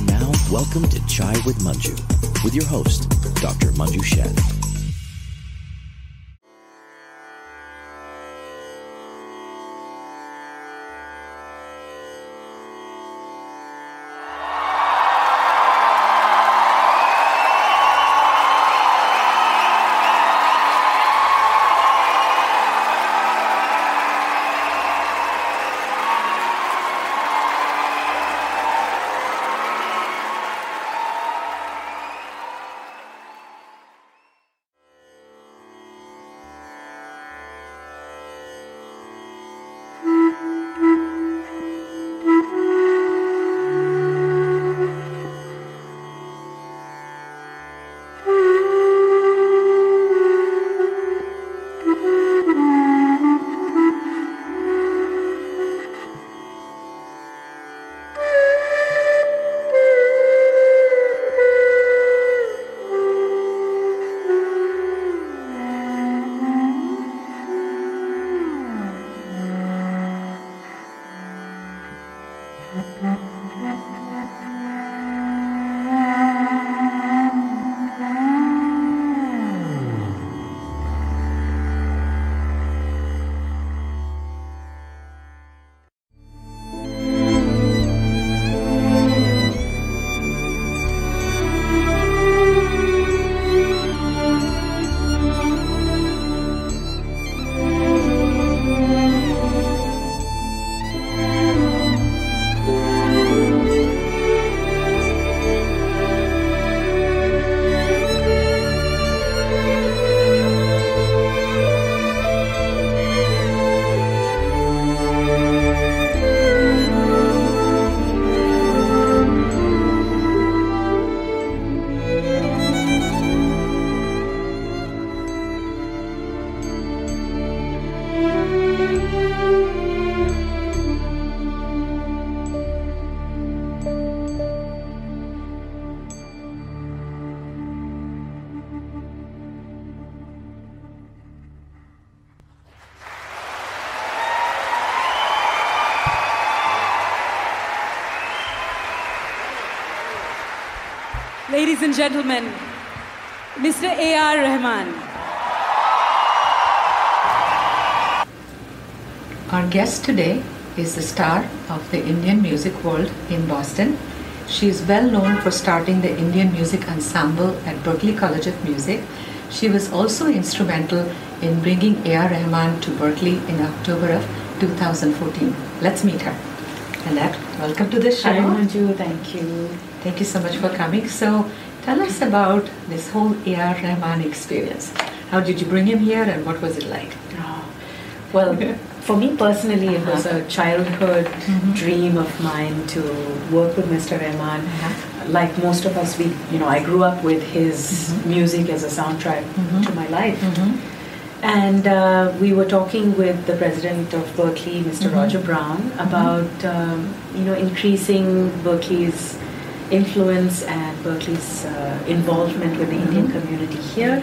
And now, welcome to Chai with Manju, with your host, Dr. Manju Sheth. Ladies and gentlemen, Mr. A.R. Rahman. Our guest today is the star of the Indian music world in Boston. She is well known for starting the Indian Music Ensemble at Berklee College of Music. She was also instrumental in bringing A.R. Rahman to Berklee in October of 2014. Let's meet her. Annette, welcome to the show. Hi, Manju. Thank you. Thank you so much for coming. So, tell us about this whole A.R. Rahman experience. How did you bring him here and what was it like? Oh, well, for me personally, it was a childhood mm-hmm. dream of mine to work with Mr. Rahman. Uh-huh. Like most of us, we, you know, I grew up with his mm-hmm. music as a soundtrack mm-hmm. to my life. And uh, we were talking with the president of Berklee, mister Roger Brown, about um, you know increasing Berklee's influence and Berklee's uh, involvement with the Indian community here.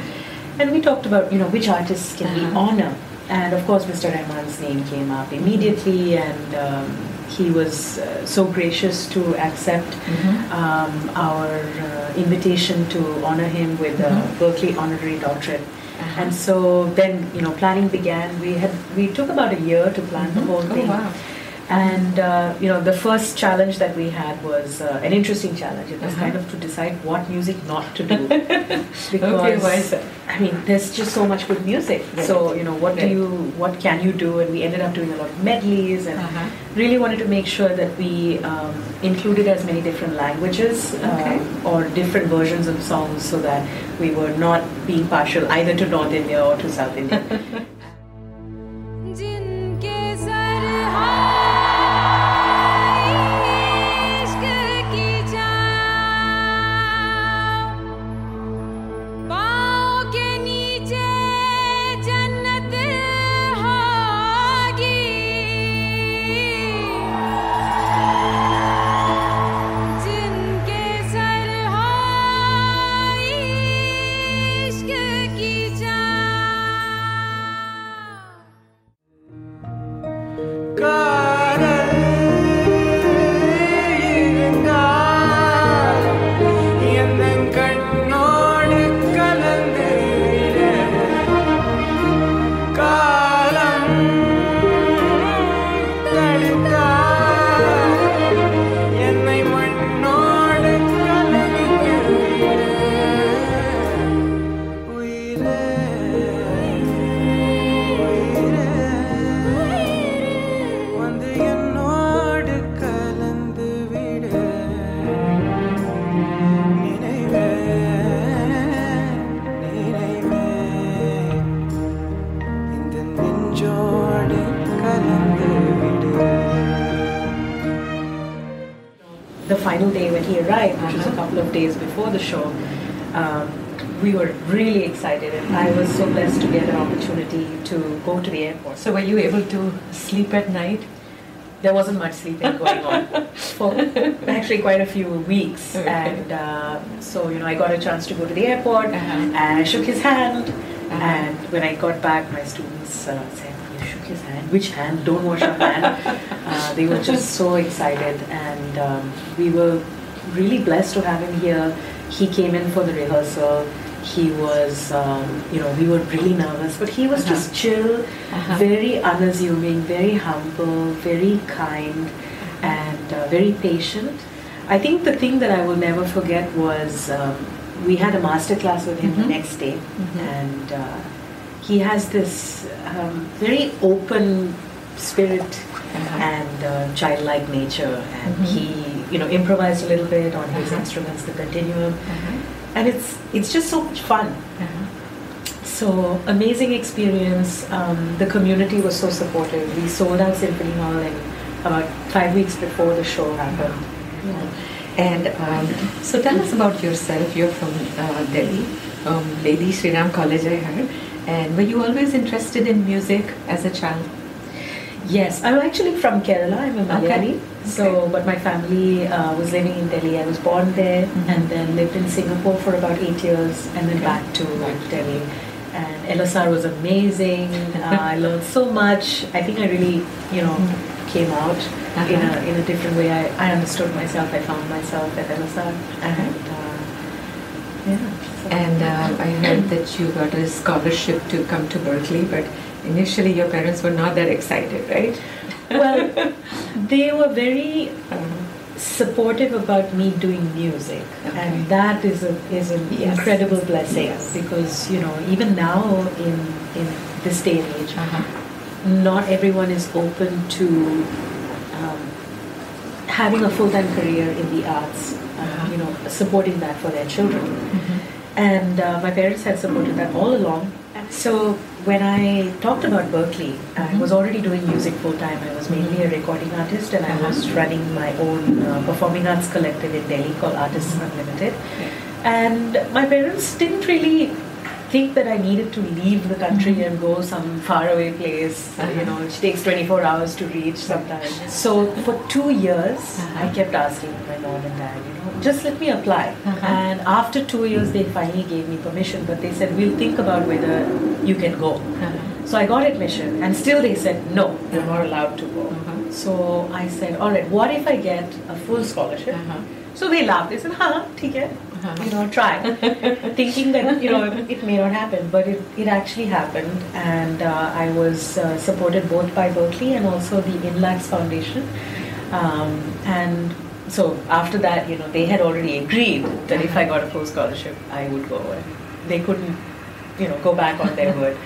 And we talked about you know which artists can we Uh-huh. honor, and of course Mr. Rahman's name came up immediately, and um, he was uh, so gracious to accept um, our uh, invitation to honor him with a Berklee honorary doctorate. Uh-huh. And so then, you know, planning began. We had we took about a year to plan the whole Oh, thing. wow. And uh, you know, the first challenge that we had was uh, an interesting challenge. It was Uh-huh. kind of to decide what music not to do. because Okay, why is that? I mean, there's just so much good music. Right. So you know, what Right. do you, what can you do? And we ended up doing a lot of medleys, and Uh-huh. really wanted to make sure that we um, included as many different languages Okay. um, or different versions of songs, so that we were not being partial either to North India or to South India. the final day when he arrived, which was a Uh-huh. couple of days before the show, um, we were really excited, and I was so blessed to get an opportunity to go to the airport. So were you able to sleep at night? there wasn't much sleeping going on for actually quite a few weeks. Okay. And uh, so, you know, I got a chance to go to the airport Uh-huh. and I shook his hand. Uh-huh. And when I got back, my students uh, said, his hand? Which hand? Don't wash your hand. uh, they were just so excited. And um, we were really blessed to have him here. He came in for the rehearsal. He was, um, you know, we were really nervous, but he was Uh-huh. just chill, Uh-huh. very unassuming, very humble, very kind, and uh, very patient. I think the thing that I will never forget was um, we had a master class with him Mhm. the next day, Mhm. and uh, he has this um, very open spirit Uh-huh. and uh, childlike nature, and Mhm. he, you know, improvised a little bit on his Uh-huh. instruments, the continuum, Uh-huh. and it's it's just so much fun. Uh-huh. So amazing experience. Um, the community was so supportive. We sold out Symphony Hall in about five weeks before the show happened. And um, so tell us about yourself. You're from uh, Delhi, um, Lady Sri Ram College, I heard. And were you always interested in music as a child? Yes, I'm actually from Kerala. I'm a Malayali. Okay. So, but my family uh, was living in Delhi. I was born there Mhm. and then lived in Singapore for about eight years and then Okay. back to Delhi. And LSR was amazing. Uh, I learned so much. I think I really, you know, came out in a Uh-huh. in a different way. I, I understood myself. I found myself at LSR. Uh-huh. And uh, yeah. And uh, I heard that you got a scholarship to come to Berklee, but initially your parents were not that excited, right? well, they were very Um, supportive about me doing music, Okay. and that is a is an Yes. incredible blessing Yes. because you know even now in in this day and age, uh-huh. not everyone is open to having a full time career in the arts. Uh. You know, supporting that for their children. Mhm. And uh, my parents had supported that all along. So when I talked about Berklee, I Mhm. was already doing music full time. I was mainly a recording artist and I was Uh-huh. running my own uh, performing arts collective in Delhi called Artists Unlimited. And my parents didn't really think that I needed to leave the country Mhm. and go some faraway place, Uh-huh. you know, which takes 24 hours to reach sometimes. So for two years, Uh-huh. I kept asking my mom and dad, you know, just let me apply. Uh-huh. And after two years, they finally gave me permission, but they said, we'll think about whether you can go. Uh-huh. So I got admission, and still they said, no, you're not allowed to go. Uh-huh. So I said, all right, what if I get a full scholarship? Uh-huh. So they laughed. They said, "Huh, ठीक है, Uh-huh. you know, try." Thinking that you know it may not happen, but it, it actually happened, and uh, I was uh, supported both by Berklee and also the Inlaks Foundation, um, and so after that, you know, they had already agreed that if I got a full scholarship, I would go, and they couldn't, you know, go back on their word.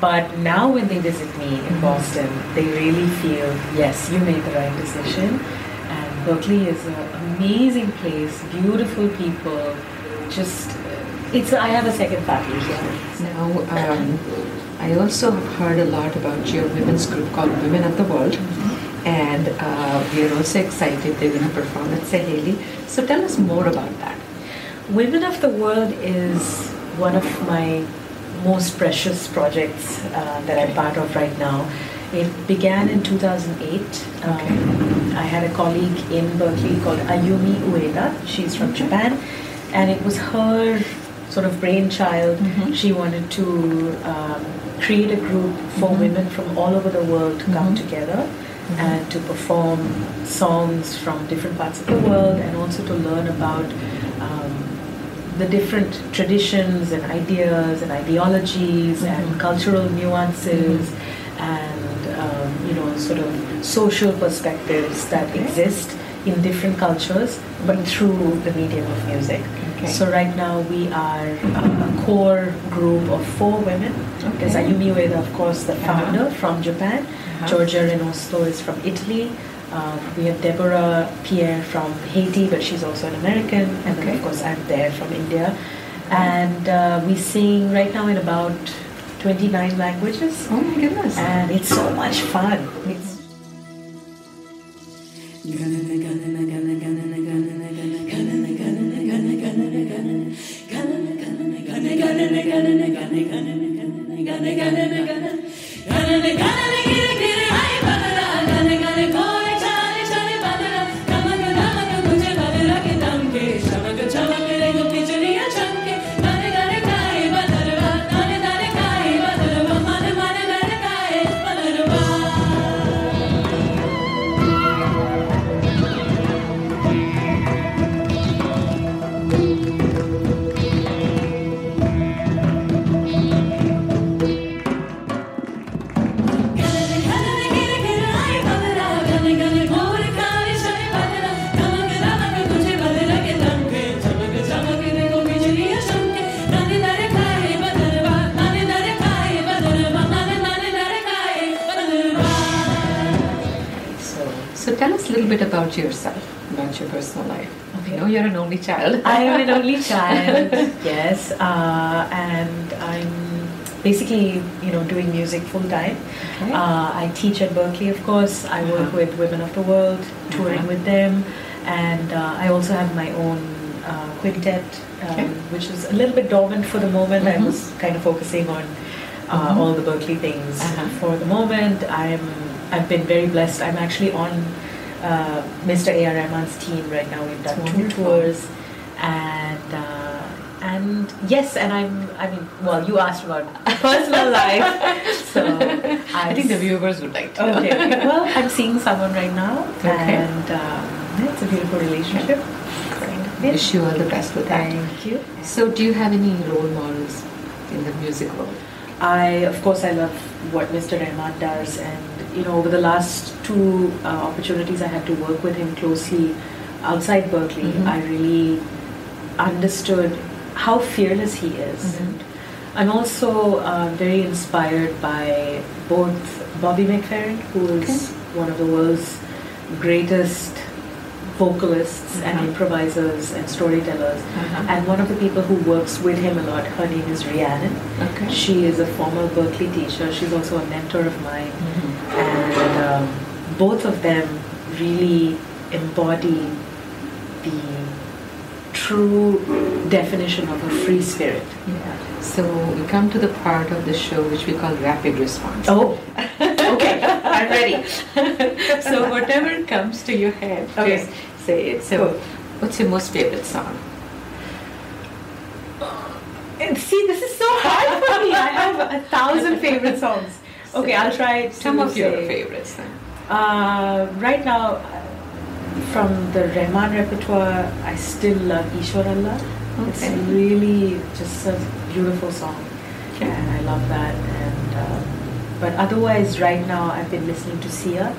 But now when they visit me in Boston, they really feel, yes, you made the right decision. Berklee is an amazing place, beautiful people. Just, it's I have a second family here. Now, um, I also have heard a lot about your women's group called Women of the World, and uh, we are also excited they're going to perform at Saheli. So tell us more about that. Women of the World is one of my most precious projects uh, that I'm part of right now. It began in 2008. Um, I had a colleague in Berklee called Ayumi Ueda. She's from Japan, and it was her sort of brainchild. Mhm. She wanted to um, create a group for Mhm. women from all over the world to come Mhm. together and to perform songs from different parts of the world and also to learn about um, the different traditions and ideas and ideologies Mhm. and cultural nuances and you know sort of social perspectives that Okay. exist in different cultures but through the medium of music. Okay. So right now we are uh, a core group of four women. There's Okay. Ayumi Ueda, of course, the Uh-huh. founder from Japan. Uh-huh. Giorgia Renosto is from Italy. Um, we have Deborah Pierre from Haiti, but she's also an American. And then, of course, I'm there from India. And uh, we sing right now in about 29 languages. Oh my goodness. And it's so much fun. It's Gonna, gonna, gonna, gonna, bit about yourself, about your personal life. Okay. I know you're an only child. I am an only child, yes, uh, and I'm basically, you know, doing music full time. Okay. Uh, I teach at Berklee, of course. I work Uh-huh. with Women of the World, touring Uh-huh. with them, and uh, I also have my own uh, quintet, um, Okay. which is a little bit dormant for the moment. I Mhm. was kind of focusing on uh, Mhm. all the Berklee things Uh-huh. for the moment. I'm I've been very blessed. I'm actually on uh, Mr. A.R. Rahman's team right now. We've done two tours, and uh, and yes, and I'm. I mean, well, you asked about personal life, so I think the viewers would like to know. Okay. well, I'm seeing someone right now, Okay. and um, it's a beautiful relationship. Great. Wish you all the best with that. Thank you. So, do you have any role models in the music world? I, of course, I love what Mr. Rahman does, and you know, over the last two uh, opportunities I had to work with him closely outside Berklee, Mhm. I really understood how fearless he is. Mhm. And I'm also uh, very inspired by both Bobby McFerrin, who is one of the world's greatest vocalists and Uh-huh. improvisers and storytellers. Uh-huh. And one of the people who works with him a lot, her name is Rhiannon. Okay. She is a former Berklee teacher. She's also a mentor of mine. Mhm. And um, both of them really embody the true definition of a free spirit. Yeah. So we come to the part of the show which we call rapid response. Oh, okay. I'm ready. so whatever comes to your head, Okay. Say it. So, what's your most favorite song? And see, this is so hard for me. I have a thousand favorite songs. Okay, I'll try to Some of your favorites. Then. Uh, right now, uh, from the Rahman repertoire, I still love Ishwar Allah. It's really just a beautiful song, Okay. and I love that. And um, but otherwise, right now, I've been listening to Sia,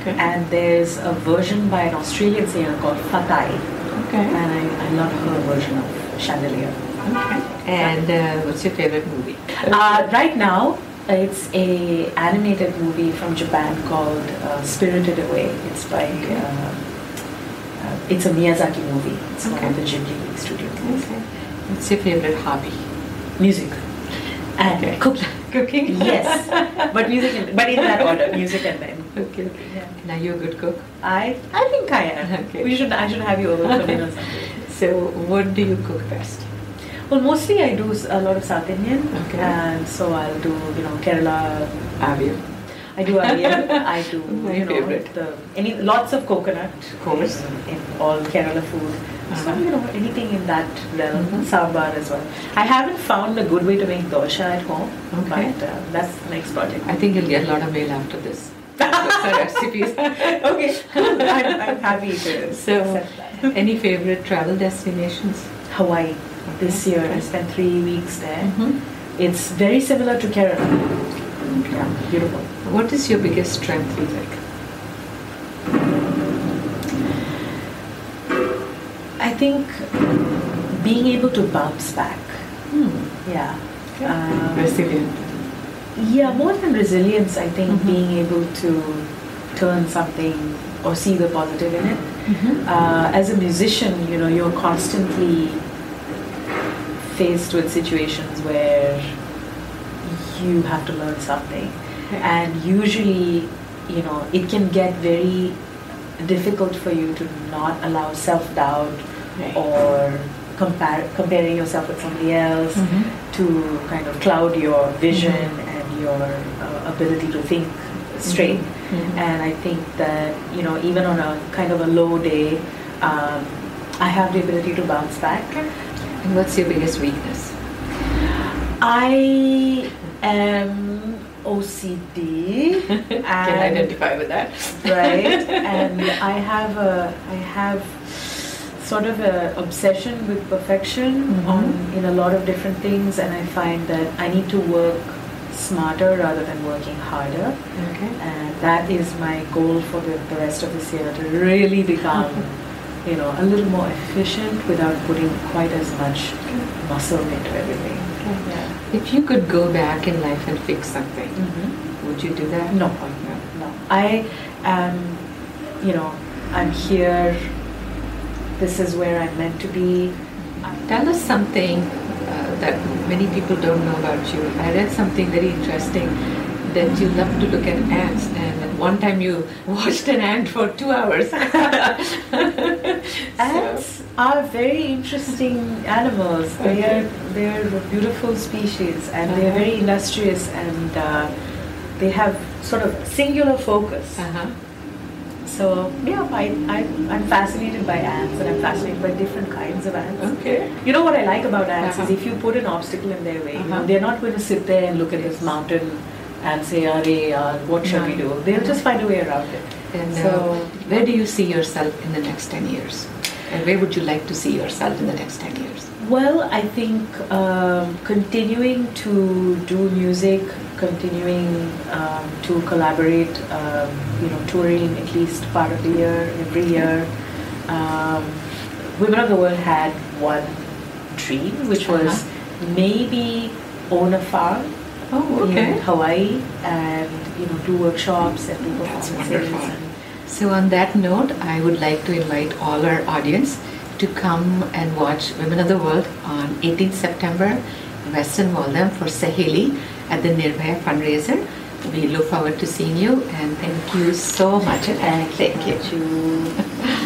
Okay. and there's a version by an Australian singer called Fatai, okay. and I, I love her version of Chandelier. Okay. And uh, what's your favorite movie? Uh, right now, it's a animated movie from Japan called uh, Spirited Away. It's by uh, uh, it's a Miyazaki movie. It's one Okay. of the Ghibli studio movies. Okay. What's your favorite hobby? Music and Okay. cooking. Cooking. yes, but music, and, but in that order, music and then. Okay. okay. Yeah. Now you're a good cook. I I think I am. Okay. We should I should have you over for dinner someday. So what do you cook best? Well, mostly I do a lot of South Indian, Okay. and so I'll do you know Kerala Avial. I do Avial. I do My you know favorite. the any lots of coconut, Of course. in, in all Kerala food. So you know anything in that realm, Mhm. sambar as well. I haven't found a good way to make dosha at home, Okay. but uh, that's the next project. I think you'll get a lot of mail after this. Recipes. okay. I'm, I'm happy to So, any favorite travel destinations? Hawaii this year. I spent three weeks there. Mhm. It's very similar to Kerala. Yeah, beautiful. What is your biggest strength, you I think being able to bounce back. Hmm. Yeah. Um, Resilient. Yeah, more than resilience, I think Mhm. being able to turn something or see the positive in it. Mm-hmm. Uh, as a musician, you know, you're constantly faced with situations where you have to learn something. And usually, you know, it can get very difficult for you to not allow self doubt Right. or compare, comparing yourself with somebody else Mhm. to kind of cloud your vision and your uh, ability to think straight. Mhm. And I think that, you know, even on a kind of a low day, um, I have the ability to bounce back. And what's your biggest weakness? I am OCD. Can identify with that. right and i have a i have sort of a obsession with perfection Mhm. on in a lot of different things and i find that i need to work smarter rather than working harder Okay. and that is my goal for the, the rest of this year to really become you know a little more efficient without putting quite as much muscle into everything Okay. yeah. If you could go back in life and fix something, Mhm. would you do that? No. No? No, I am, you know, I'm here. This is where I'm meant to be. Tell us something uh, that many people don't know about you. I read something very interesting that you love to look at ants, and at one time you watched an ant for two hours. Ants are very interesting animals. They Okay. are they are a beautiful species, and they are Uh-huh. very industrious, and uh, they have sort of singular focus. Uh-huh. So yeah, I, I I'm fascinated by ants, and I'm fascinated by different kinds of ants. Okay. You know what I like about ants Uh-huh. is if you put an obstacle in their way, you know, Uh-huh. they're not going to sit there and look at this mountain and say, "Arey, uh, what shall we do?" They'll just find a way around it. And So- uh, where do you see yourself in the next 10 years? And where would you like to see yourself in the next 10 years? Well, I think um, continuing to do music, continuing um, to collaborate, um, you know, touring at least part of the year, every year. Um, Women of the World had one dream, which was maybe own a farm Oh, in Hawaii and you know do workshops and do performances. and- So, on that note, I would like to invite all our audience to come and watch Women of the World on 18th September, Western Waltham for Saheli at the Nirbhaya fundraiser. We look forward to seeing you and thank you so much. Thank you. Thank you.